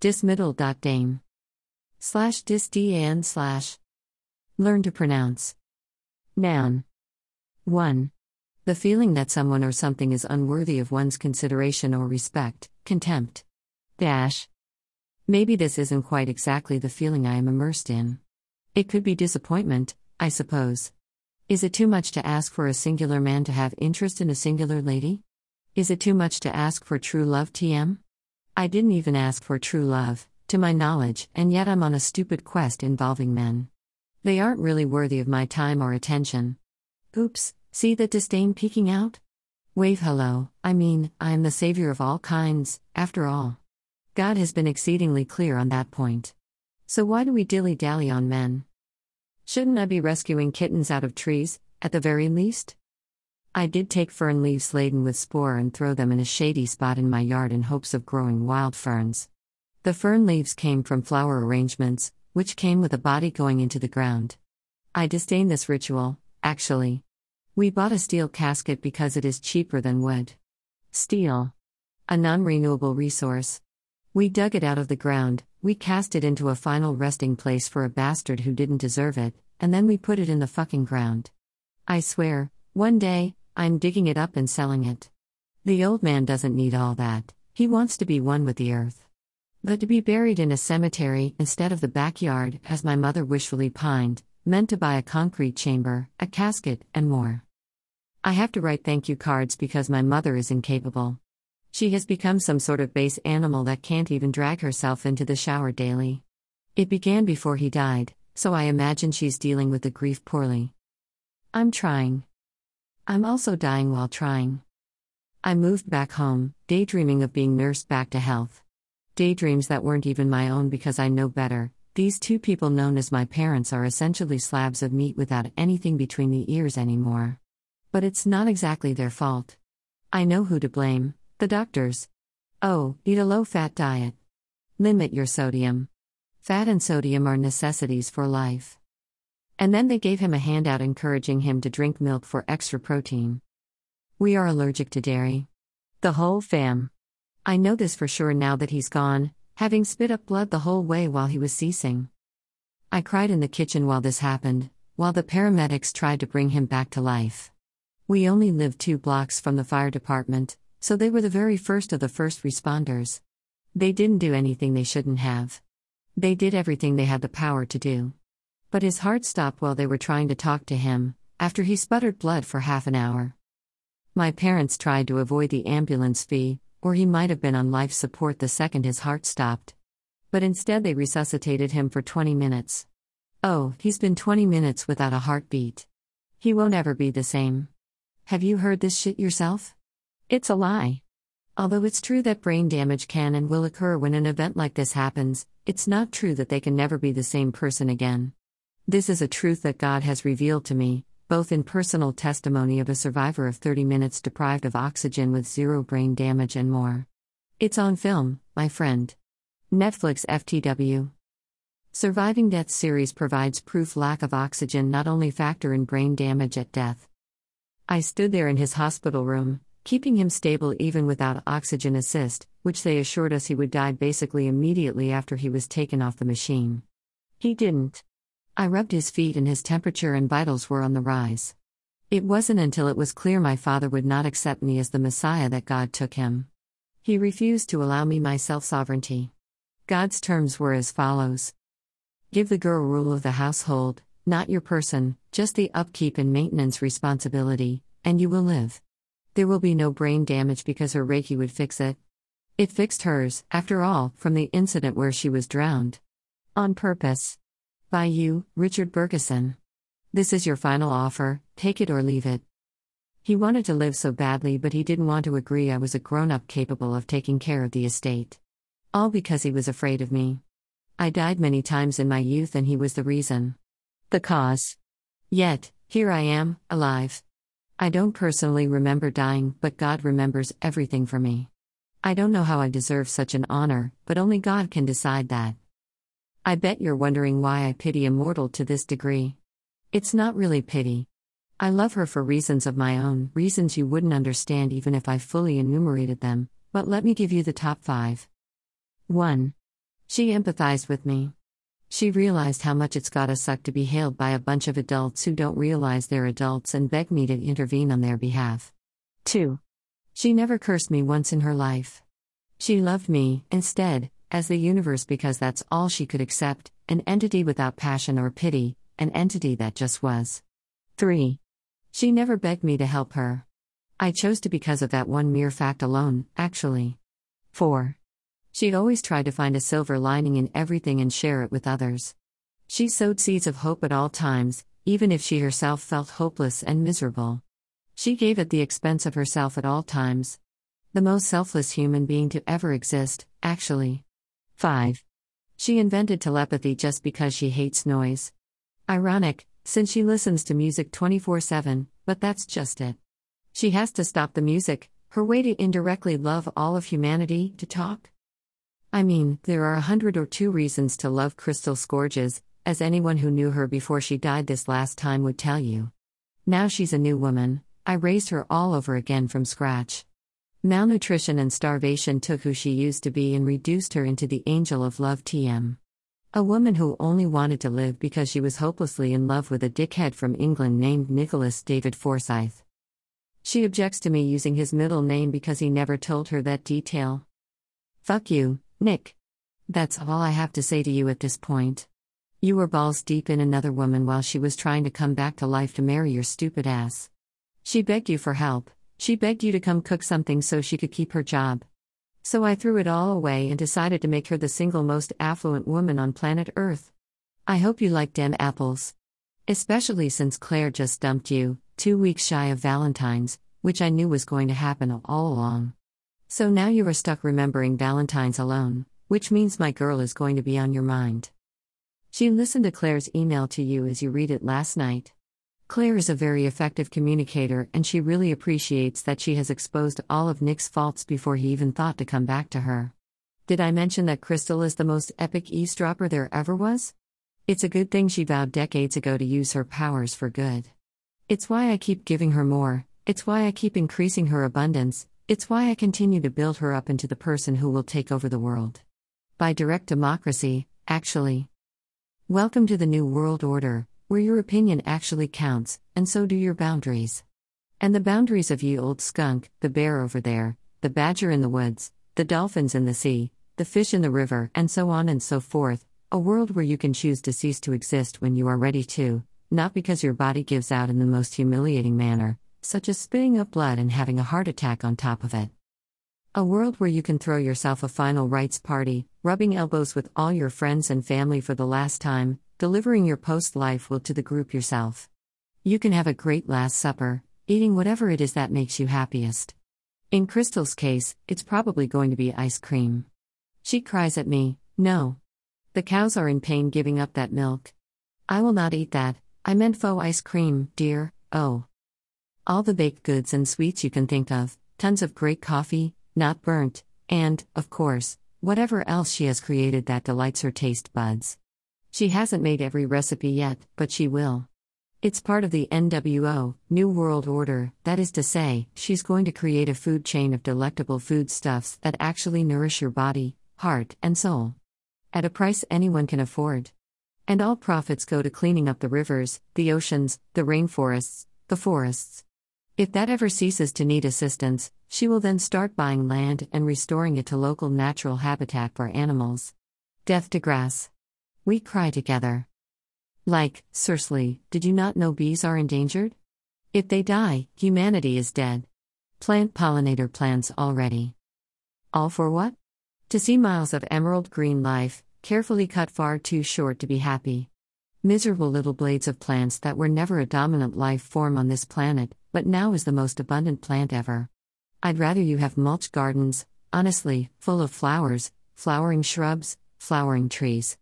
dismiddle.dame slash disdan slash. Learn to pronounce. Noun. 1 the feeling that someone or something is unworthy of one's consideration or respect contempt. Dash. Maybe this isn't quite exactly the feeling i am immersed in. It could be disappointment i suppose. Is it too much to ask for a singular man to have interest in a singular lady? Is it too much to ask for true love tm I didn't even ask for true love, to my knowledge, and yet I'm on a stupid quest involving men. They aren't really worthy of my time or attention. Oops, see the disdain peeking out? Wave hello, I mean, I am the savior of all kinds, after all. God has been exceedingly clear on that point. So why do we dilly dally on men? Shouldn't I be rescuing kittens out of trees, at the very least? I did take fern leaves laden with spore and throw them in a shady spot in my yard in hopes of growing wild ferns. The fern leaves came from flower arrangements, which came with a body going into the ground. I disdain this ritual, actually. We bought a steel casket because it is cheaper than wood. Steel. A non renewable resource. We dug it out of the ground, we cast it into a final resting place for a bastard who didn't deserve it, and then we put it in the fucking ground. I swear, one day, I'm digging it up and selling it. The old man doesn't need all that, he wants to be one with the earth. But to be buried in a cemetery instead of the backyard, as my mother wishfully pined, meant to buy a concrete chamber, a casket, and more. I have to write thank you cards because my mother is incapable. She has become some sort of base animal that can't even drag herself into the shower daily. It began before he died, so I imagine she's dealing with the grief poorly. I'm trying. I'm also dying while trying. I moved back home, daydreaming of being nursed back to health. Daydreams that weren't even my own because I know better. These two people known as my parents are essentially slabs of meat without anything between the ears anymore. But it's not exactly their fault. I know who to blame the doctors. Oh, eat a low fat diet. Limit your sodium. Fat and sodium are necessities for life. And then they gave him a handout encouraging him to drink milk for extra protein. We are allergic to dairy. The whole fam. I know this for sure now that he's gone, having spit up blood the whole way while he was ceasing. I cried in the kitchen while this happened, while the paramedics tried to bring him back to life. We only lived two blocks from the fire department, so they were the very first of the first responders. They didn't do anything they shouldn't have. They did everything they had the power to do. But his heart stopped while they were trying to talk to him, after he sputtered blood for half an hour. My parents tried to avoid the ambulance fee, or he might have been on life support the second his heart stopped. But instead, they resuscitated him for 20 minutes. Oh, he's been 20 minutes without a heartbeat. He won't ever be the same. Have you heard this shit yourself? It's a lie. Although it's true that brain damage can and will occur when an event like this happens, it's not true that they can never be the same person again. This is a truth that God has revealed to me, both in personal testimony of a survivor of 30 minutes deprived of oxygen with zero brain damage and more. It's on film, my friend. Netflix FTW. Surviving Death series provides proof lack of oxygen not only factor in brain damage at death. I stood there in his hospital room, keeping him stable even without oxygen assist, which they assured us he would die basically immediately after he was taken off the machine. He didn't. I rubbed his feet and his temperature and vitals were on the rise. It wasn't until it was clear my father would not accept me as the Messiah that God took him. He refused to allow me my self sovereignty. God's terms were as follows Give the girl rule of the household, not your person, just the upkeep and maintenance responsibility, and you will live. There will be no brain damage because her Reiki would fix it. It fixed hers, after all, from the incident where she was drowned. On purpose. By you, Richard Bergeson. This is your final offer, take it or leave it. He wanted to live so badly, but he didn't want to agree I was a grown up capable of taking care of the estate. All because he was afraid of me. I died many times in my youth, and he was the reason. The cause. Yet, here I am, alive. I don't personally remember dying, but God remembers everything for me. I don't know how I deserve such an honor, but only God can decide that. I bet you're wondering why I pity a mortal to this degree. It's not really pity. I love her for reasons of my own, reasons you wouldn't understand even if I fully enumerated them, but let me give you the top five. 1. She empathized with me. She realized how much it's gotta suck to be hailed by a bunch of adults who don't realize they're adults and beg me to intervene on their behalf. 2. She never cursed me once in her life. She loved me, instead, as the universe because that's all she could accept an entity without passion or pity, an entity that just was. 3. She never begged me to help her. I chose to because of that one mere fact alone, actually. 4. She always tried to find a silver lining in everything and share it with others. She sowed seeds of hope at all times, even if she herself felt hopeless and miserable. She gave at the expense of herself at all times. The most selfless human being to ever exist, actually. 5. She invented telepathy just because she hates noise. Ironic, since she listens to music 24 7, but that's just it. She has to stop the music, her way to indirectly love all of humanity, to talk. I mean, there are a hundred or two reasons to love Crystal Scourges, as anyone who knew her before she died this last time would tell you. Now she's a new woman, I raised her all over again from scratch. Malnutrition and starvation took who she used to be and reduced her into the angel of love TM. A woman who only wanted to live because she was hopelessly in love with a dickhead from England named Nicholas David Forsyth. She objects to me using his middle name because he never told her that detail. Fuck you, Nick. That's all I have to say to you at this point. You were balls deep in another woman while she was trying to come back to life to marry your stupid ass. She begged you for help, she begged you to come cook something so she could keep her job. So I threw it all away and decided to make her the single most affluent woman on planet Earth. I hope you like dem apples. Especially since Claire just dumped you, two weeks shy of Valentine's, which I knew was going to happen all along. So now you are stuck remembering Valentine's alone, which means my girl is going to be on your mind. She listened to Claire's email to you as you read it last night. Claire is a very effective communicator and she really appreciates that she has exposed all of Nick's faults before he even thought to come back to her. Did I mention that Crystal is the most epic eavesdropper there ever was? It's a good thing she vowed decades ago to use her powers for good. It's why I keep giving her more, it's why I keep increasing her abundance, it's why I continue to build her up into the person who will take over the world. By direct democracy, actually. Welcome to the New World Order, where your opinion actually counts, and so do your boundaries. And the boundaries of ye old skunk, the bear over there, the badger in the woods, the dolphins in the sea, the fish in the river, and so on and so forth, a world where you can choose to cease to exist when you are ready to, not because your body gives out in the most humiliating manner, such as spitting up blood and having a heart attack on top of it. A world where you can throw yourself a final rites party, rubbing elbows with all your friends and family for the last time, delivering your post life will to the group yourself. You can have a great Last Supper, eating whatever it is that makes you happiest. In Crystal's case, it's probably going to be ice cream. She cries at me, No. The cows are in pain giving up that milk. I will not eat that, I meant faux ice cream, dear, oh all the baked goods and sweets you can think of, tons of great coffee, not burnt, and, of course, whatever else she has created that delights her taste buds. She hasn't made every recipe yet, but she will. It's part of the NWO, New World Order, that is to say, she's going to create a food chain of delectable foodstuffs that actually nourish your body, heart, and soul. At a price anyone can afford. And all profits go to cleaning up the rivers, the oceans, the rainforests, the forests. If that ever ceases to need assistance, she will then start buying land and restoring it to local natural habitat for animals. Death to grass. We cry together. Like, seriously, did you not know bees are endangered? If they die, humanity is dead. Plant pollinator plants already. All for what? To see miles of emerald green life, carefully cut far too short to be happy. Miserable little blades of plants that were never a dominant life form on this planet, but now is the most abundant plant ever. I'd rather you have mulch gardens, honestly, full of flowers, flowering shrubs, flowering trees.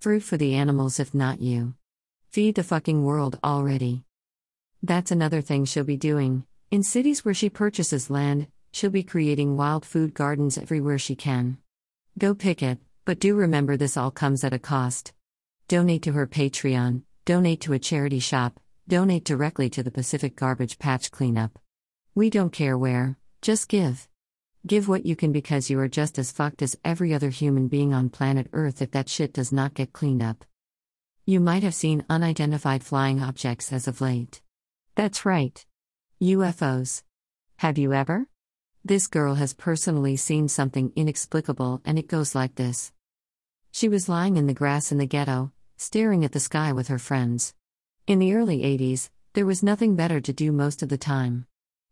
Fruit for the animals if not you. Feed the fucking world already. That's another thing she'll be doing. In cities where she purchases land, she'll be creating wild food gardens everywhere she can. Go pick it, but do remember this all comes at a cost. Donate to her Patreon, donate to a charity shop, donate directly to the Pacific Garbage Patch Cleanup. We don't care where, just give. Give what you can because you are just as fucked as every other human being on planet Earth if that shit does not get cleaned up. You might have seen unidentified flying objects as of late. That's right. UFOs. Have you ever? This girl has personally seen something inexplicable, and it goes like this. She was lying in the grass in the ghetto, staring at the sky with her friends. In the early 80s, there was nothing better to do most of the time.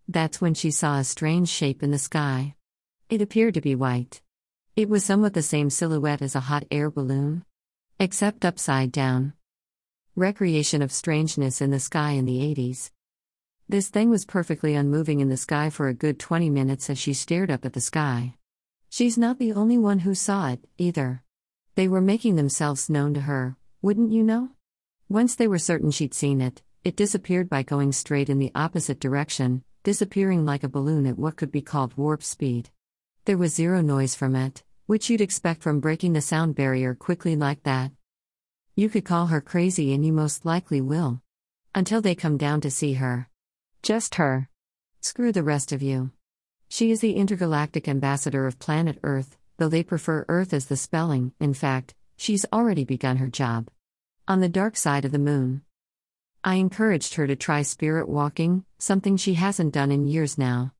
That's when she saw a strange shape in the sky. It appeared to be white. It was somewhat the same silhouette as a hot air balloon, except upside down. Recreation of strangeness in the sky in the 80s. This thing was perfectly unmoving in the sky for a good 20 minutes as she stared up at the sky. She's not the only one who saw it, either. They were making themselves known to her, wouldn't you know? Once they were certain she'd seen it, it disappeared by going straight in the opposite direction, disappearing like a balloon at what could be called warp speed. There was zero noise from it, which you'd expect from breaking the sound barrier quickly like that. You could call her crazy, and you most likely will. Until they come down to see her. Just her. Screw the rest of you. She is the intergalactic ambassador of planet Earth, though they prefer Earth as the spelling, in fact, she's already begun her job. On the dark side of the moon. I encouraged her to try spirit walking, something she hasn't done in years now.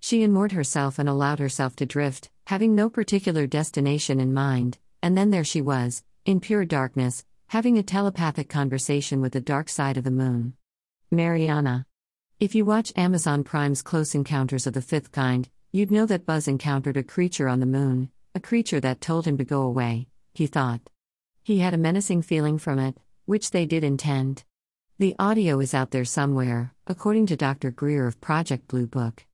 She unmoored herself and allowed herself to drift, having no particular destination in mind, and then there she was, in pure darkness, having a telepathic conversation with the dark side of the moon. Mariana. If you watch Amazon Prime's Close Encounters of the Fifth Kind, you'd know that Buzz encountered a creature on the moon, a creature that told him to go away, he thought. He had a menacing feeling from it, which they did intend. The audio is out there somewhere, according to Dr. Greer of Project Blue Book.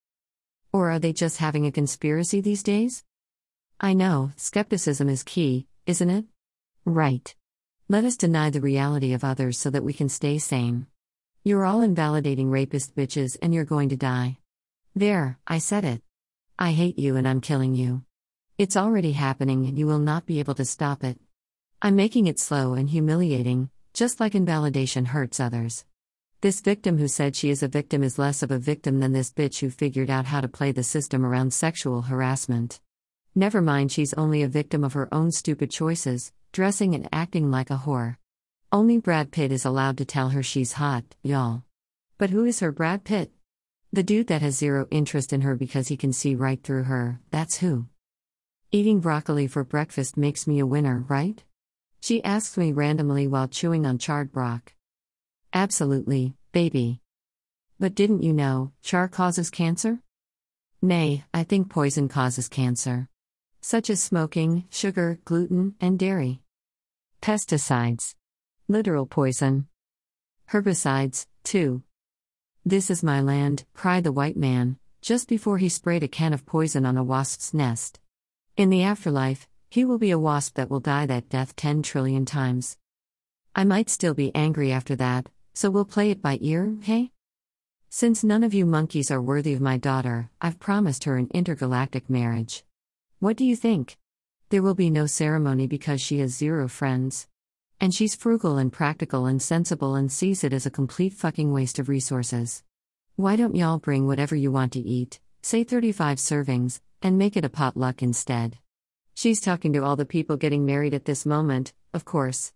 Or are they just having a conspiracy these days? I know, skepticism is key, isn't it? Right. Let us deny the reality of others so that we can stay sane. You're all invalidating rapist bitches and you're going to die. There, I said it. I hate you and I'm killing you. It's already happening and you will not be able to stop it. I'm making it slow and humiliating, just like invalidation hurts others. This victim who said she is a victim is less of a victim than this bitch who figured out how to play the system around sexual harassment. Never mind, she's only a victim of her own stupid choices, dressing and acting like a whore. Only Brad Pitt is allowed to tell her she's hot, y'all. But who is her Brad Pitt? The dude that has zero interest in her because he can see right through her, that's who. Eating broccoli for breakfast makes me a winner, right? She asks me randomly while chewing on charred brock. Absolutely, baby. But didn't you know, char causes cancer? Nay, I think poison causes cancer. Such as smoking, sugar, gluten, and dairy. Pesticides. Literal poison. Herbicides, too. This is my land, cried the white man, just before he sprayed a can of poison on a wasp's nest. In the afterlife, he will be a wasp that will die that death 10 trillion times. I might still be angry after that, so we'll play it by ear, hey? Since none of you monkeys are worthy of my daughter, I've promised her an intergalactic marriage. What do you think? There will be no ceremony because she has zero friends. And she's frugal and practical and sensible and sees it as a complete fucking waste of resources. Why don't y'all bring whatever you want to eat, say 35 servings, and make it a potluck instead? She's talking to all the people getting married at this moment, of course.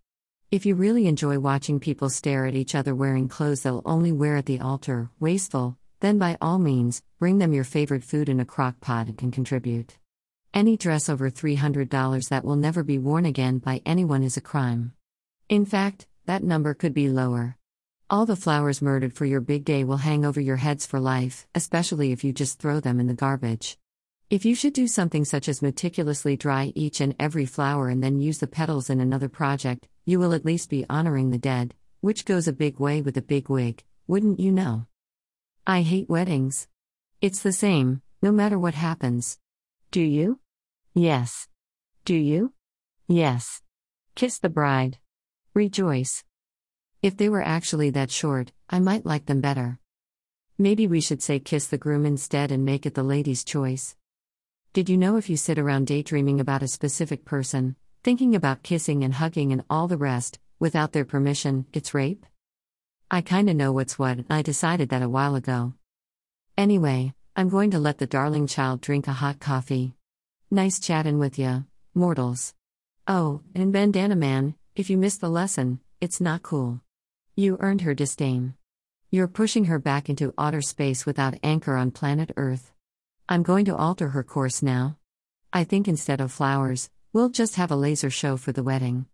If you really enjoy watching people stare at each other wearing clothes they'll only wear at the altar, wasteful, then by all means, bring them your favorite food in a crock pot and can contribute. Any dress over $300 that will never be worn again by anyone is a crime. In fact, that number could be lower. All the flowers murdered for your big day will hang over your heads for life, especially if you just throw them in the garbage. If you should do something such as meticulously dry each and every flower and then use the petals in another project, you will at least be honoring the dead, which goes a big way with a big wig, wouldn't you know? I hate weddings. It's the same, no matter what happens. Do you? Yes. Do you? Yes. Kiss the bride. Rejoice. If they were actually that short, I might like them better. Maybe we should say kiss the groom instead and make it the lady's choice. Did you know if you sit around daydreaming about a specific person, thinking about kissing and hugging and all the rest, without their permission, it's rape? I kinda know what's what, and I decided that a while ago. Anyway, I'm going to let the darling child drink a hot coffee. Nice chattin' with ya, mortals. Oh, and Bandana Man, if you miss the lesson, it's not cool. You earned her disdain. You're pushing her back into outer space without anchor on planet Earth. I'm going to alter her course now. I think instead of flowers, we'll just have a laser show for the wedding.